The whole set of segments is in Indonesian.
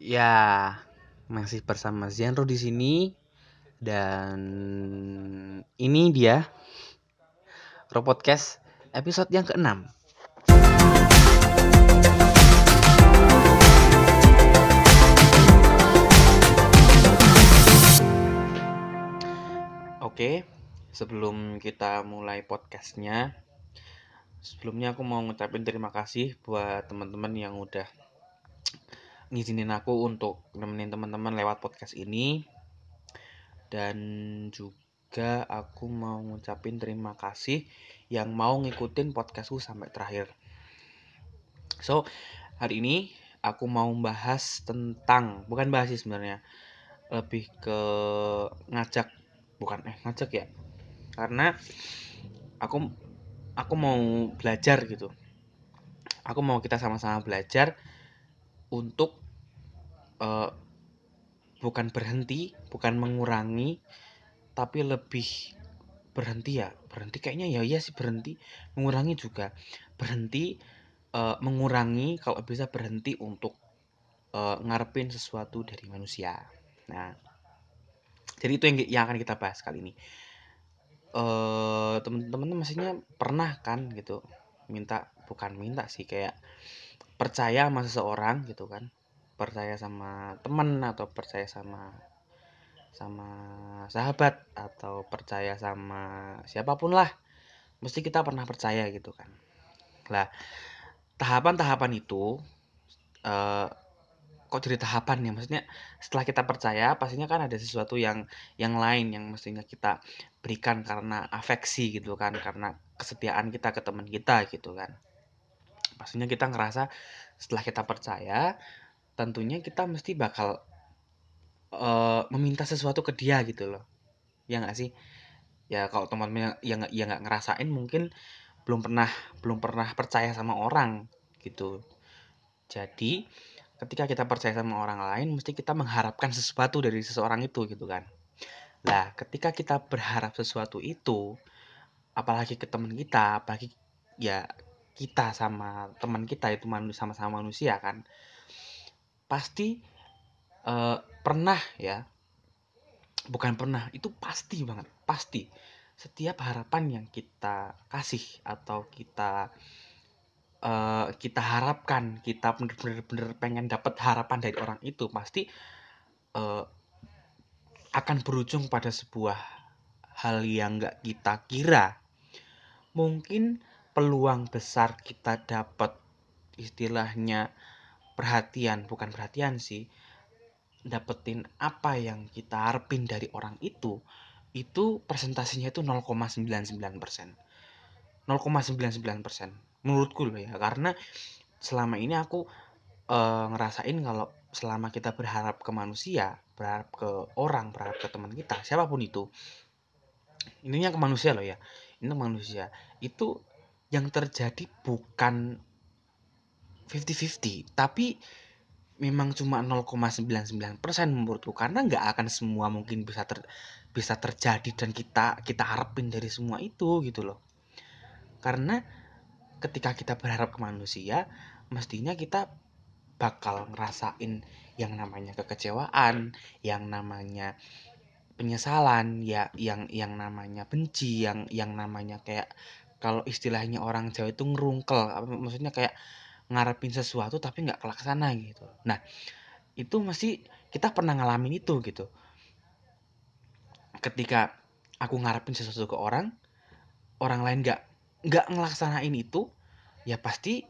Ya, masih bersama Zianro di sini dan ini dia Ro Podcast episode yang keenam. Oke, sebelum kita mulai podcastnya, sebelumnya aku mau ngucapin terima kasih buat teman-teman yang udah ngizinin aku untuk nemenin teman-teman lewat podcast ini. Dan juga aku mau ngucapin terima kasih yang mau ngikutin podcastku sampai terakhir. So, hari ini aku mau bahas tentang bukan bahas sebenarnya lebih ke ngajak bukan eh ngajak ya. Karena aku aku mau belajar gitu. Aku mau kita sama-sama belajar untuk uh, bukan berhenti bukan mengurangi tapi lebih berhenti ya. Berhenti kayaknya ya iya sih berhenti. Mengurangi juga. Berhenti uh, mengurangi kalau bisa berhenti untuk uh, ngarepin sesuatu dari manusia. Nah, jadi itu yang, yang akan kita bahas kali ini. Uh, teman-teman maksudnya pernah kan gitu minta bukan minta sih kayak percaya sama seseorang gitu kan percaya sama teman atau percaya sama sama sahabat atau percaya sama siapa pun lah. Mesti kita pernah percaya gitu kan. Lah tahapan-tahapan itu uh, kok jadi tahapan ya maksudnya setelah kita percaya pastinya kan ada sesuatu yang yang lain yang mestinya kita berikan karena afeksi gitu kan karena kesetiaan kita ke teman kita gitu kan. Pastinya kita ngerasa setelah kita percaya tentunya kita mesti bakal uh, meminta sesuatu ke dia gitu loh. Ya nggak sih? Ya kalau teman-teman yang yang nggak ngerasain mungkin belum pernah belum pernah percaya sama orang gitu. Jadi ketika kita percaya sama orang lain mesti kita mengharapkan sesuatu dari seseorang itu gitu kan. Nah, ketika kita berharap sesuatu itu, apalagi ke teman kita, apalagi ya kita sama teman kita itu sama-sama manusia kan, pasti uh, pernah ya, bukan pernah, itu pasti banget, pasti. Setiap harapan yang kita kasih atau kita uh, kita harapkan kita bener-bener pengen dapat harapan dari orang itu pasti uh, akan berujung pada sebuah hal yang nggak kita kira mungkin peluang besar kita dapat istilahnya perhatian bukan perhatian sih dapetin apa yang kita harapin dari orang itu itu presentasinya itu 0,99 persen. 0,99 persen menurutku loh ya karena selama ini aku e, ngerasain kalau selama kita berharap ke manusia berharap ke orang berharap ke teman kita siapa pun itu ininya ke manusia loh ya ini manusia itu yang terjadi bukan 50-50 tapi memang cuma 0,99% menurutku. Karena nggak akan semua mungkin bisa ter, bisa terjadi dan kita kita harapin dari semua itu gitu loh. Karena ketika kita berharap ke manusia mestinya kita bakal ngerasain yang namanya kekecewaan yang namanya penyesalan ya yang yang namanya benci yang yang namanya kayak kalau istilahnya orang Jawa itu ngerungkel maksudnya kayak ngarepin sesuatu tapi nggak kelaksana gitu. Nah itu masih kita pernah ngalamin itu gitu. Ketika aku ngarepin sesuatu ke orang orang lain nggak nggak ngelaksanain itu ya pasti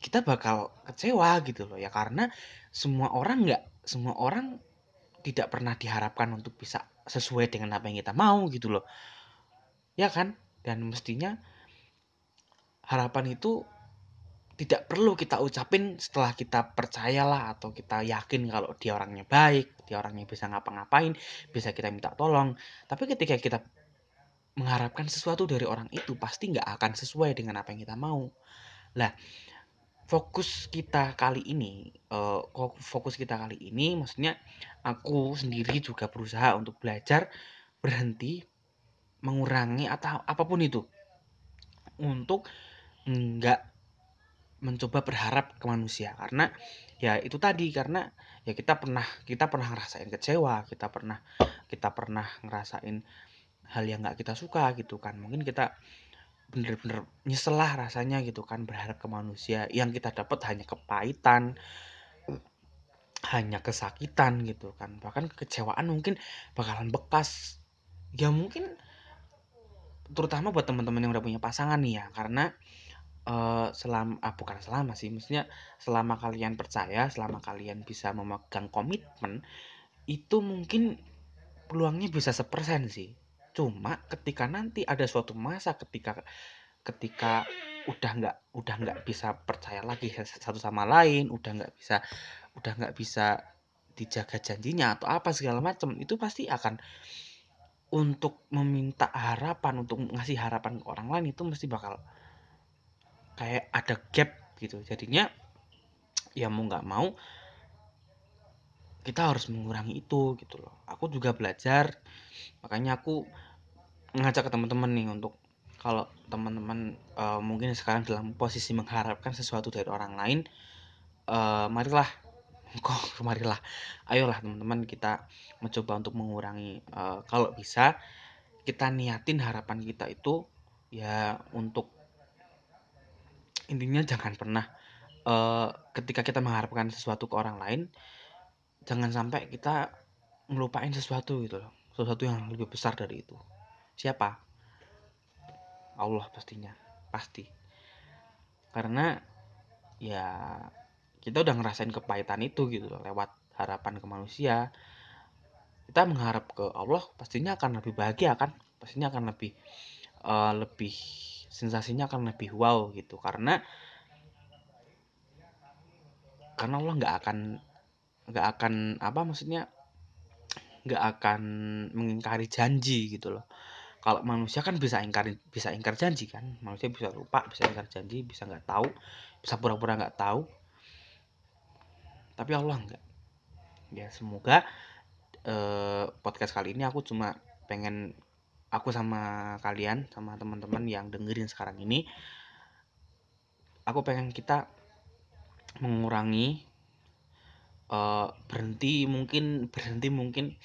kita bakal kecewa gitu loh ya. Karena semua orang nggak semua orang tidak pernah diharapkan untuk bisa sesuai dengan apa yang kita mau gitu loh. Ya kan? Dan mestinya harapan itu tidak perlu kita ucapin setelah kita percayalah atau kita yakin kalau dia orangnya baik, dia orangnya bisa ngapa-ngapain, bisa kita minta tolong. Tapi ketika kita mengharapkan sesuatu dari orang itu pasti nggak akan sesuai dengan apa yang kita mau. Lah, fokus kita kali ini, uh, fokus kita kali ini, maksudnya aku sendiri juga berusaha untuk belajar berhenti, mengurangi atau apa pun itu, untuk nggak mencoba berharap ke manusia. Karena ya itu tadi karena ya kita pernah kita pernah ngerasain kecewa kita pernah kita pernah ngerasain hal yang nggak kita suka gitu kan. Mungkin kita bener-bener nyesel lah rasanya gitu kan berharap ke manusia. Yang kita dapat hanya kepahitan hanya kesakitan gitu kan. Bahkan kekecewaan mungkin bakalan bekas. Ya mungkin terutama buat teman-teman yang udah punya pasangan nih ya. Karena uh, selama ah, bukan selama sih maksudnya selama kalian percaya selama kalian bisa memegang komitmen itu mungkin peluangnya bisa sepersen sih. Cuma ketika nanti ada suatu masa ketika ketika udah nggak udah nggak bisa percaya lagi satu sama lain udah nggak bisa udah nggak bisa dijaga janjinya atau apa segala macam itu pasti akan untuk meminta harapan untuk ngasih harapan ke orang lain itu mesti bakal kayak ada gap gitu. Jadinya ya mau nggak mau kita harus mengurangi itu gitu loh. Aku juga belajar makanya aku ngajak ke teman-teman nih untuk kalau teman-teman uh, mungkin sekarang dalam posisi mengharapkan sesuatu dari orang lain uh, marilah kok marilah ayolah teman-teman kita mencoba untuk mengurangi uh, kalau bisa kita niatin harapan kita itu ya untuk intinya jangan pernah uh, ketika kita mengharapkan sesuatu ke orang lain jangan sampai kita melupain sesuatu gitu loh. Sesuatu yang lebih besar dari itu. Siapa? Allah pastinya. Pasti. Karena ya kita udah ngerasain kepahitan itu gitu loh lewat harapan ke manusia. Kita mengharap ke Allah pastinya akan lebih bahagia kan? Pastinya akan lebih uh, lebih sensasinya akan lebih wow gitu. Karena karena Allah nggak akan nggak akan apa maksudnya nggak akan mengingkari janji gitu loh. Kalau manusia kan bisa ingkar bisa ingkar janji kan. Manusia bisa lupa bisa ingkar janji bisa nggak tahu bisa pura-pura nggak tahu. Tapi Allah nggak. Ya semoga eh, podcast kali ini aku cuma pengen aku sama kalian sama teman-teman yang dengerin sekarang ini aku pengen kita mengurangi uh, berhenti mungkin berhenti mungkin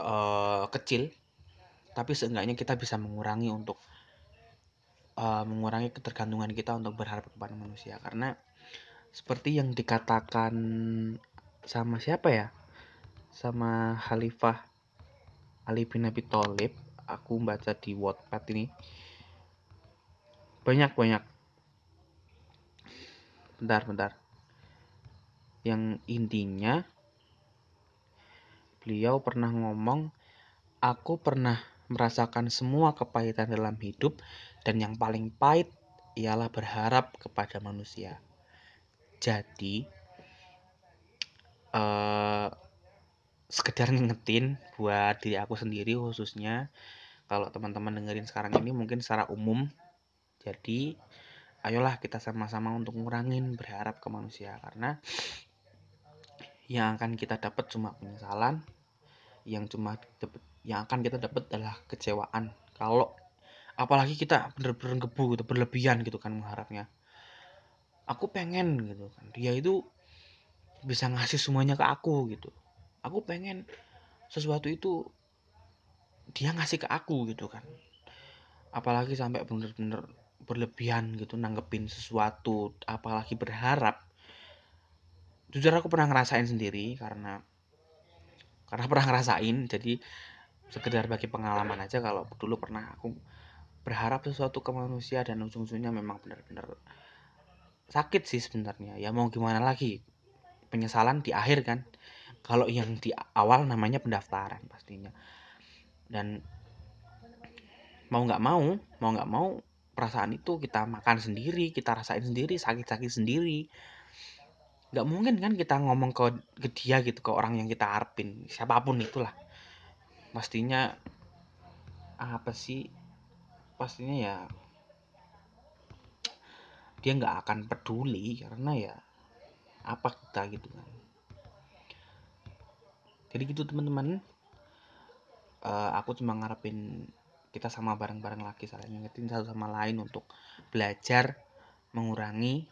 uh, kecil tapi seenggaknya kita bisa mengurangi untuk uh, mengurangi ketergantungan kita untuk berharap kepada manusia. Karena seperti yang dikatakan sama siapa ya? Sama Khalifah Ali bin Abi Thalib aku baca di Wattpad ini. Banyak banyak. Bentar bentar. Yang intinya beliau pernah ngomong aku pernah merasakan semua kepahitan dalam hidup dan yang paling pahit ialah berharap kepada manusia. Jadi uh, sekedar ngingetin buat diri aku sendiri khususnya. Kalau teman-teman dengerin sekarang ini mungkin secara umum. Jadi ayolah kita sama-sama untuk ngurangin berharap ke manusia. Karena yang akan kita dapat cuma penyesalan yang cuma dapet, yang akan kita dapat adalah kecewaan. Kalau apalagi kita bener-bener gebu gitu berlebihan gitu kan mengharapnya. Aku pengen gitu kan. Dia itu bisa ngasih semuanya ke aku gitu aku pengen sesuatu itu dia ngasih ke aku gitu kan. Apalagi sampai bener-bener berlebihan gitu nanggepin sesuatu apalagi berharap. Jujur aku pernah ngerasain sendiri karena karena pernah ngerasain. Jadi sekedar bagi pengalaman aja kalau dulu pernah aku berharap sesuatu ke manusia dan ujung-ujungnya memang benar-benar sakit sih sebenarnya. Ya mau gimana lagi penyesalan di akhir kan kalau yang di awal namanya pendaftaran pastinya. Dan mau nggak mau mau nggak mau perasaan itu kita makan sendiri kita rasain sendiri sakit-sakit sendiri. Nggak mungkin kan kita ngomong ke, ke dia gitu ke orang yang kita harapin siapa pun itulah. Pastinya apa sih? Pastinya ya dia nggak akan peduli karena ya apa kita gitu kan jadi gitu teman-teman uh, aku cuma ngarepin kita sama bareng-bareng lagi saling ngingetin satu sama lain untuk belajar mengurangi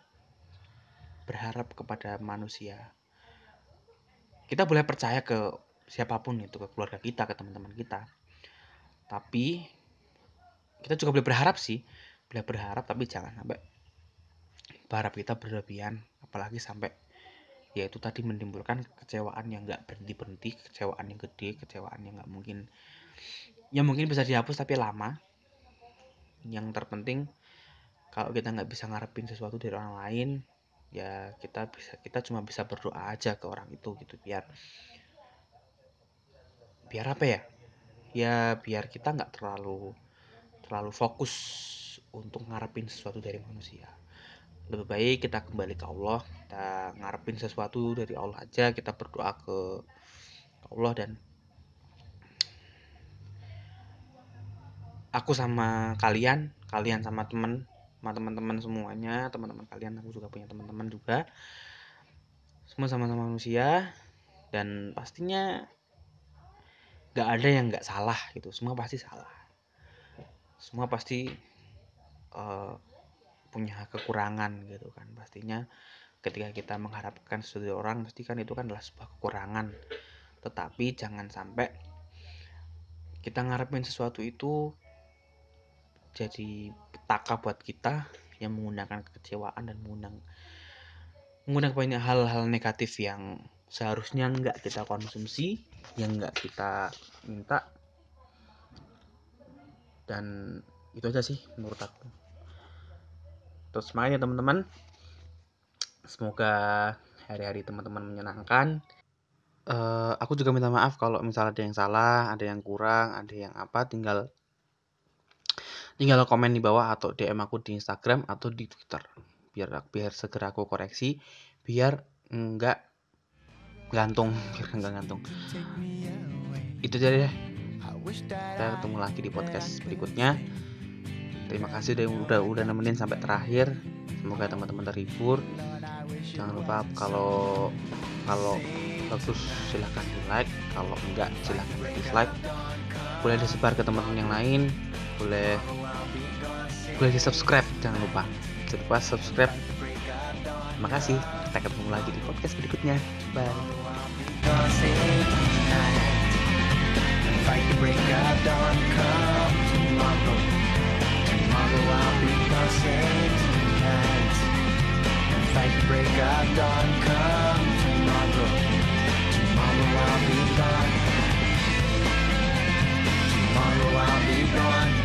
berharap kepada manusia. Kita boleh percaya ke siapa pun itu, ke keluarga kita, ke teman-teman kita. Tapi kita juga boleh berharap sih, boleh berharap tapi jangan sampai berharap kita berlebihan, apalagi sampai yaitu tadi menimbulkan kecewaan yang nggak berhenti berhenti, kecewaan yang gede, kecewaan yang nggak mungkin, ya mungkin bisa dihapus tapi lama. Yang terpenting kalau kita nggak bisa ngarepin sesuatu dari orang lain, ya kita bisa kita cuma bisa berdoa aja ke orang itu gitu biar biar apa ya ya biar kita nggak terlalu terlalu fokus untuk ngarepin sesuatu dari manusia lebih baik kita kembali ke Allah kita ngarepin sesuatu dari Allah aja kita berdoa ke Allah dan aku sama kalian kalian sama temen sama teman-teman semuanya teman-teman kalian aku juga punya teman-teman juga. Semua sama-sama manusia dan pastinya nggak ada yang nggak salah gitu semua pasti salah. Semua pasti uh, punya kekurangan gitu kan. Pastinya ketika kita mengharapkan sesuatu orang pasti kan itu kan adalah sebuah kekurangan. Tetapi jangan sampai kita ngarepin sesuatu itu jadi petaka buat kita yang menggunakan kekecewaan dan mengundang menggunakan banyak hal-hal negatif yang seharusnya nggak kita konsumsi yang nggak kita minta. Dan itu aja sih menurut aku terus main ya teman-teman. Semoga hari-hari teman-teman menyenangkan. Uh, aku juga minta maaf kalau misalnya ada yang salah ada yang kurang ada yang apa tinggal tinggal komen di bawah atau DM aku di Instagram atau di Twitter. Biar biar segera aku koreksi biar enggak gantung biar enggak gantung. Itu aja deh. Kita ketemu lagi di podcast berikutnya terima kasih udah udah nemenin sampai terakhir. Semoga teman-teman terhibur. Jangan lupa kalau kalau bagus silahkan di like kalau enggak silahkan di dislike. Boleh disebar ke teman-teman yang lain. Boleh boleh di subscribe jangan lupa. Jangan lupa subscribe terima kasih. Kita ketemu lagi di podcast berikutnya. Bye innocent tonight. And fight the break of dawn, come tomorrow. Tomorrow I'll be gone. Tomorrow I'll be gone.